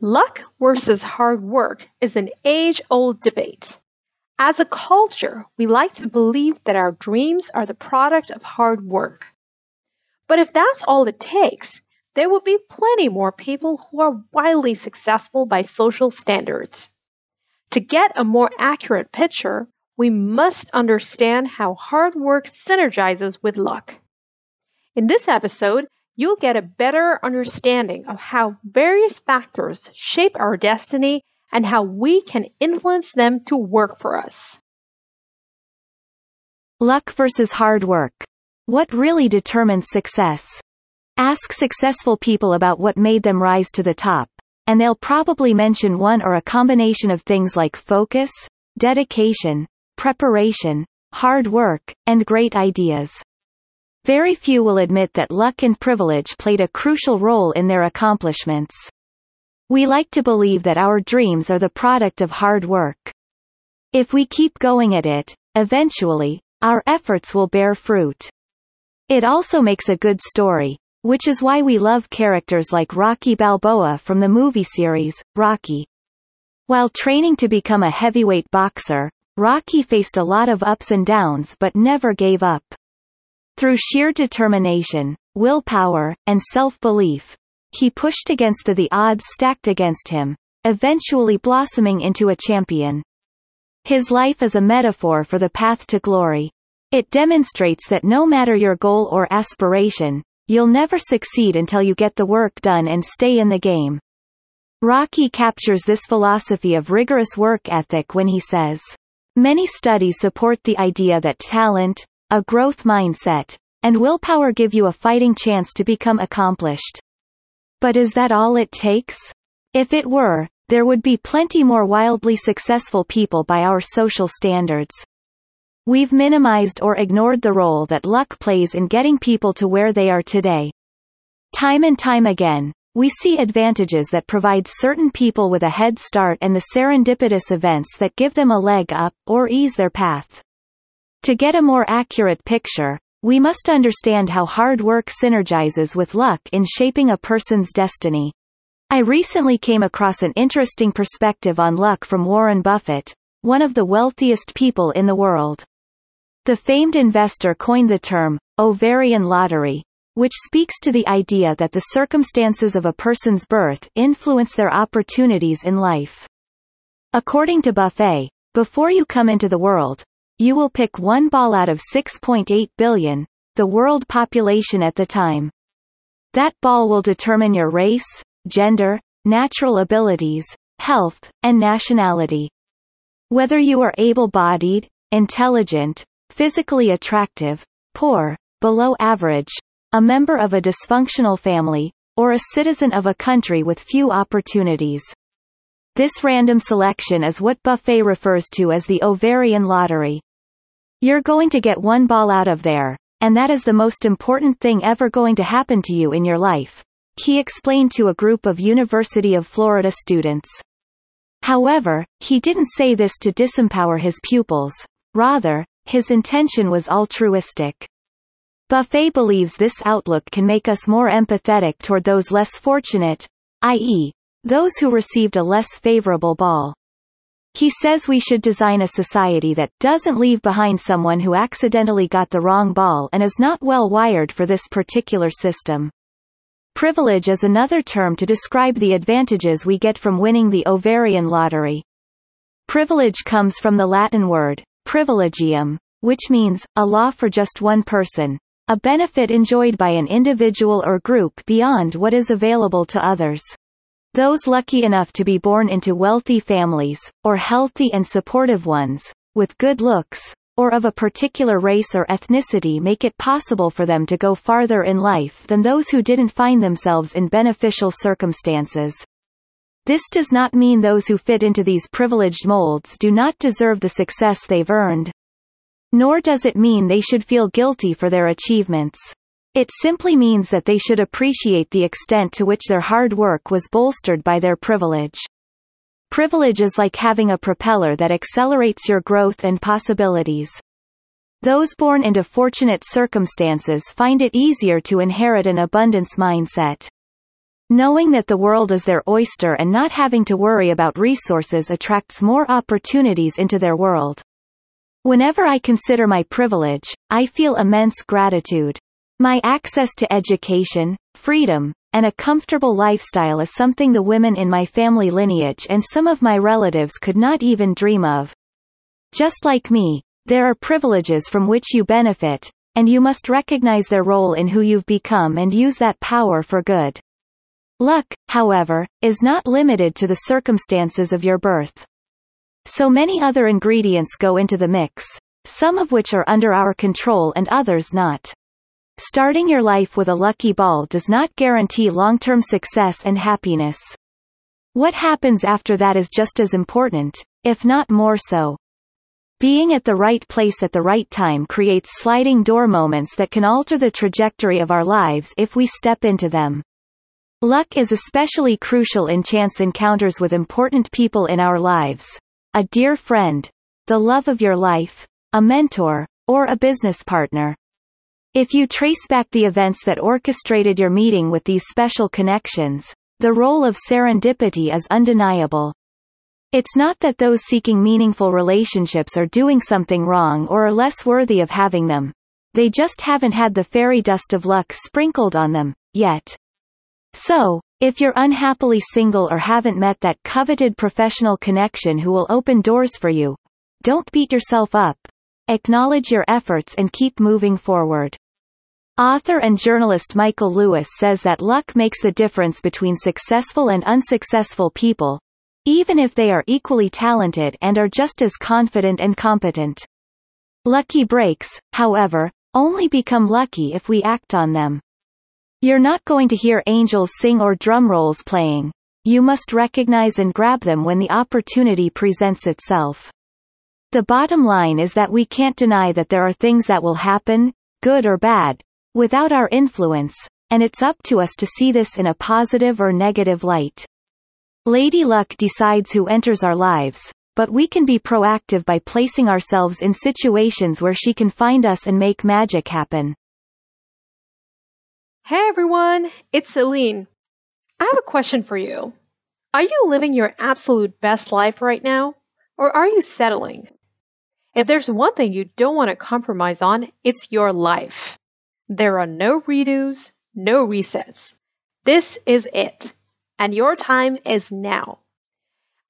Luck versus hard work is an age old debate. As a culture, we like to believe that our dreams are the product of hard work. But if that's all it takes, there will be plenty more people who are wildly successful by social standards. To get a more accurate picture, we must understand how hard work synergizes with luck. In this episode, you'll get a better understanding of how various factors shape our destiny and how we can influence them to work for us. Luck versus hard work. What really determines success? Ask successful people about what made them rise to the top, and they'll probably mention one or a combination of things like focus, dedication, preparation, hard work, and great ideas. Very few will admit that luck and privilege played a crucial role in their accomplishments. We like to believe that our dreams are the product of hard work. If we keep going at it, eventually, our efforts will bear fruit. It also makes a good story, which is why we love characters like Rocky Balboa from the movie series, Rocky. While training to become a heavyweight boxer, Rocky faced a lot of ups and downs but never gave up. Through sheer determination, willpower, and self-belief, he pushed against the, the odds stacked against him, eventually blossoming into a champion. His life is a metaphor for the path to glory. It demonstrates that no matter your goal or aspiration, you'll never succeed until you get the work done and stay in the game. Rocky captures this philosophy of rigorous work ethic when he says, Many studies support the idea that talent, a growth mindset, and willpower give you a fighting chance to become accomplished. But is that all it takes? If it were, there would be plenty more wildly successful people by our social standards. We've minimized or ignored the role that luck plays in getting people to where they are today. Time and time again, we see advantages that provide certain people with a head start and the serendipitous events that give them a leg up, or ease their path. To get a more accurate picture, we must understand how hard work synergizes with luck in shaping a person's destiny. I recently came across an interesting perspective on luck from Warren Buffett, one of the wealthiest people in the world. The famed investor coined the term, ovarian lottery, which speaks to the idea that the circumstances of a person's birth influence their opportunities in life. According to Buffett, before you come into the world, you will pick one ball out of 6.8 billion, the world population at the time. That ball will determine your race, gender, natural abilities, health, and nationality. Whether you are able-bodied, intelligent, physically attractive, poor, below average, a member of a dysfunctional family, or a citizen of a country with few opportunities. This random selection is what Buffett refers to as the ovarian lottery. You're going to get one ball out of there, and that is the most important thing ever going to happen to you in your life, he explained to a group of University of Florida students. However, he didn't say this to disempower his pupils, rather, his intention was altruistic. Buffett believes this outlook can make us more empathetic toward those less fortunate, i.e., those who received a less favorable ball. He says we should design a society that doesn't leave behind someone who accidentally got the wrong ball and is not well wired for this particular system. Privilege is another term to describe the advantages we get from winning the ovarian lottery. Privilege comes from the Latin word, privilegium, which means, a law for just one person, a benefit enjoyed by an individual or group beyond what is available to others. Those lucky enough to be born into wealthy families, or healthy and supportive ones, with good looks, or of a particular race or ethnicity make it possible for them to go farther in life than those who didn't find themselves in beneficial circumstances. This does not mean those who fit into these privileged molds do not deserve the success they've earned. Nor does it mean they should feel guilty for their achievements. It simply means that they should appreciate the extent to which their hard work was bolstered by their privilege. Privilege is like having a propeller that accelerates your growth and possibilities. Those born into fortunate circumstances find it easier to inherit an abundance mindset. Knowing that the world is their oyster and not having to worry about resources attracts more opportunities into their world. Whenever I consider my privilege, I feel immense gratitude. My access to education, freedom, and a comfortable lifestyle is something the women in my family lineage and some of my relatives could not even dream of. Just like me, there are privileges from which you benefit, and you must recognize their role in who you've become and use that power for good. Luck, however, is not limited to the circumstances of your birth. So many other ingredients go into the mix, some of which are under our control and others not. Starting your life with a lucky ball does not guarantee long-term success and happiness. What happens after that is just as important, if not more so. Being at the right place at the right time creates sliding door moments that can alter the trajectory of our lives if we step into them. Luck is especially crucial in chance encounters with important people in our lives. A dear friend, the love of your life, a mentor, or a business partner. If you trace back the events that orchestrated your meeting with these special connections, the role of serendipity is undeniable. It's not that those seeking meaningful relationships are doing something wrong or are less worthy of having them. They just haven't had the fairy dust of luck sprinkled on them, yet. So, if you're unhappily single or haven't met that coveted professional connection who will open doors for you, don't beat yourself up. Acknowledge your efforts and keep moving forward. Author and journalist Michael Lewis says that luck makes the difference between successful and unsuccessful people, even if they are equally talented and are just as confident and competent. Lucky breaks, however, only become lucky if we act on them. You're not going to hear angels sing or drum rolls playing. You must recognize and grab them when the opportunity presents itself. The bottom line is that we can't deny that there are things that will happen, good or bad, without our influence, and it's up to us to see this in a positive or negative light. Lady Luck decides who enters our lives, but we can be proactive by placing ourselves in situations where she can find us and make magic happen. Hey everyone, it's Celine. I have a question for you. Are you living your absolute best life right now? Or are you settling? If there's one thing you don't want to compromise on, it's your life. There are no redos, no resets. This is it. And your time is now.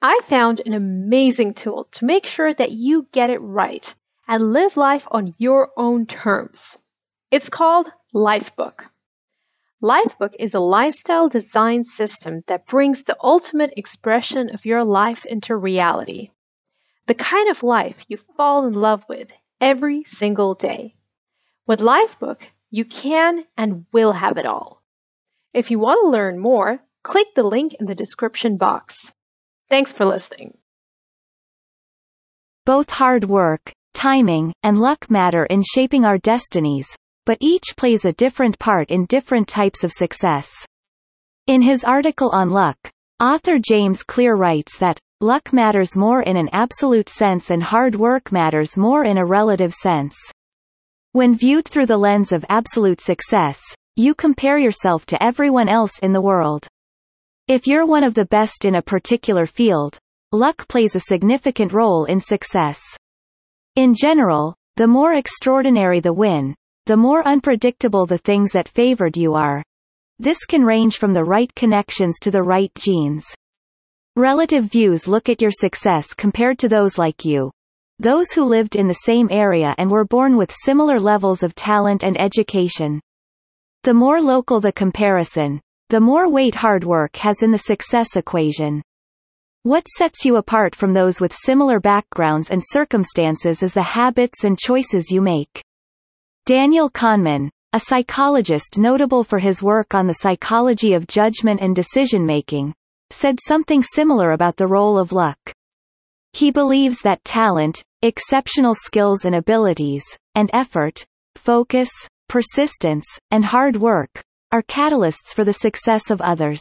I found an amazing tool to make sure that you get it right and live life on your own terms. It's called Lifebook. Lifebook is a lifestyle design system that brings the ultimate expression of your life into reality the kind of life you fall in love with every single day. With Lifebook, you can and will have it all. If you want to learn more, click the link in the description box. Thanks for listening. Both hard work, timing, and luck matter in shaping our destinies, but each plays a different part in different types of success. In his article on luck, author James Clear writes that, luck matters more in an absolute sense and hard work matters more in a relative sense. When viewed through the lens of absolute success, you compare yourself to everyone else in the world. If you're one of the best in a particular field, luck plays a significant role in success. In general, the more extraordinary the win, the more unpredictable the things that favored you are. This can range from the right connections to the right genes. Relative views look at your success compared to those like you. those who lived in the same area and were born with similar levels of talent and education. The more local the comparison, the more weight hard work has in the success equation. What sets you apart from those with similar backgrounds and circumstances is the habits and choices you make. Daniel Kahneman, a psychologist notable for his work on the psychology of judgment and decision-making, said something similar about the role of luck. He believes that talent, exceptional skills and abilities, and effort, focus, persistence, and hard work, are catalysts for the success of others.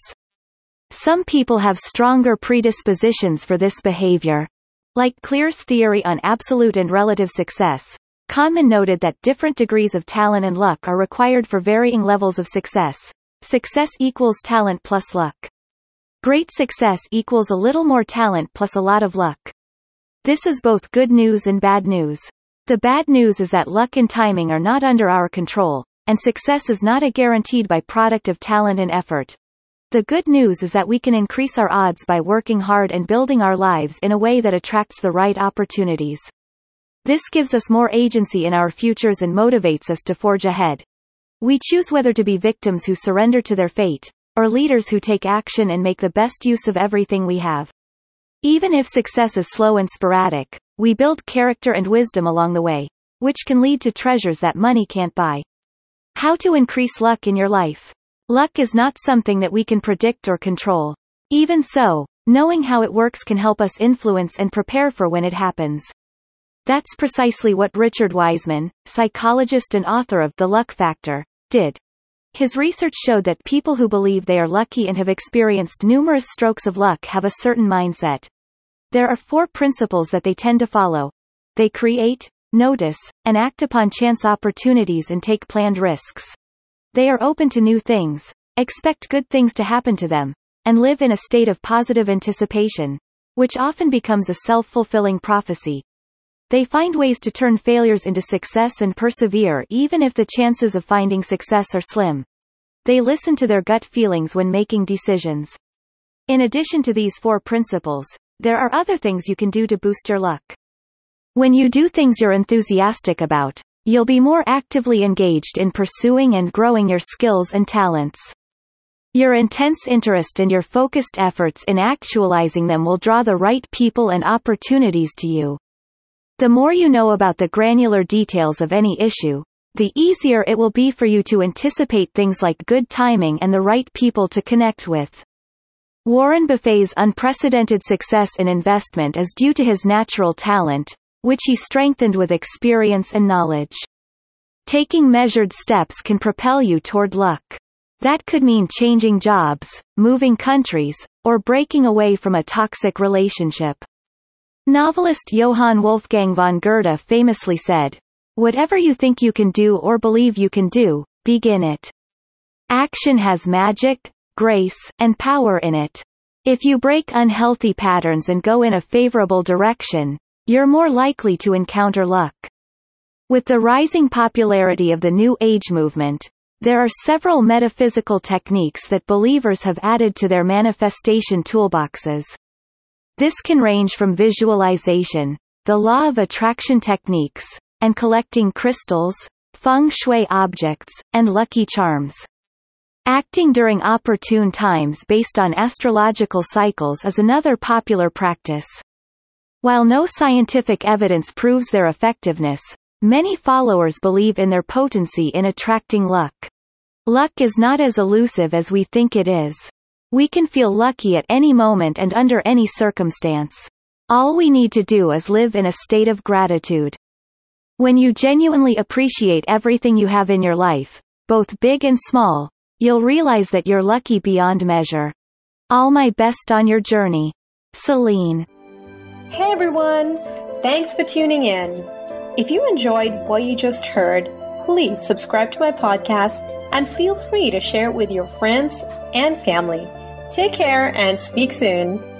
Some people have stronger predispositions for this behavior. Like Clear's theory on absolute and relative success, Kahneman noted that different degrees of talent and luck are required for varying levels of success. Success equals talent plus luck. Great success equals a little more talent plus a lot of luck. This is both good news and bad news. The bad news is that luck and timing are not under our control, and success is not a guaranteed by product of talent and effort. The good news is that we can increase our odds by working hard and building our lives in a way that attracts the right opportunities. This gives us more agency in our futures and motivates us to forge ahead. We choose whether to be victims who surrender to their fate, or leaders who take action and make the best use of everything we have. Even if success is slow and sporadic, we build character and wisdom along the way, which can lead to treasures that money can't buy. How to increase luck in your life. Luck is not something that we can predict or control. Even so, knowing how it works can help us influence and prepare for when it happens. That's precisely what Richard Wiseman, psychologist and author of The Luck Factor, did. His research showed that people who believe they are lucky and have experienced numerous strokes of luck have a certain mindset. There are four principles that they tend to follow. They create, notice, and act upon chance opportunities and take planned risks. They are open to new things, expect good things to happen to them, and live in a state of positive anticipation, which often becomes a self-fulfilling prophecy. They find ways to turn failures into success and persevere even if the chances of finding success are slim. They listen to their gut feelings when making decisions. In addition to these four principles, there are other things you can do to boost your luck. When you do things you're enthusiastic about, You'll be more actively engaged in pursuing and growing your skills and talents. Your intense interest and your focused efforts in actualizing them will draw the right people and opportunities to you. The more you know about the granular details of any issue, the easier it will be for you to anticipate things like good timing and the right people to connect with. Warren Buffett's unprecedented success in investment is due to his natural talent, which he strengthened with experience and knowledge. Taking measured steps can propel you toward luck. That could mean changing jobs, moving countries, or breaking away from a toxic relationship. Novelist Johann Wolfgang von Goethe famously said, Whatever you think you can do or believe you can do, begin it. Action has magic, grace, and power in it. If you break unhealthy patterns and go in a favorable direction, you're more likely to encounter luck. With the rising popularity of the New Age movement, there are several metaphysical techniques that believers have added to their manifestation toolboxes. This can range from visualization, the law of attraction techniques, and collecting crystals, feng shui objects, and lucky charms. Acting during opportune times based on astrological cycles is another popular practice. While no scientific evidence proves their effectiveness, many followers believe in their potency in attracting luck. Luck is not as elusive as we think it is. We can feel lucky at any moment and under any circumstance. All we need to do is live in a state of gratitude. When you genuinely appreciate everything you have in your life, both big and small, you'll realize that you're lucky beyond measure. All my best on your journey. Celine Hey everyone! Thanks for tuning in. If you enjoyed what you just heard, please subscribe to my podcast and feel free to share it with your friends and family. Take care and speak soon.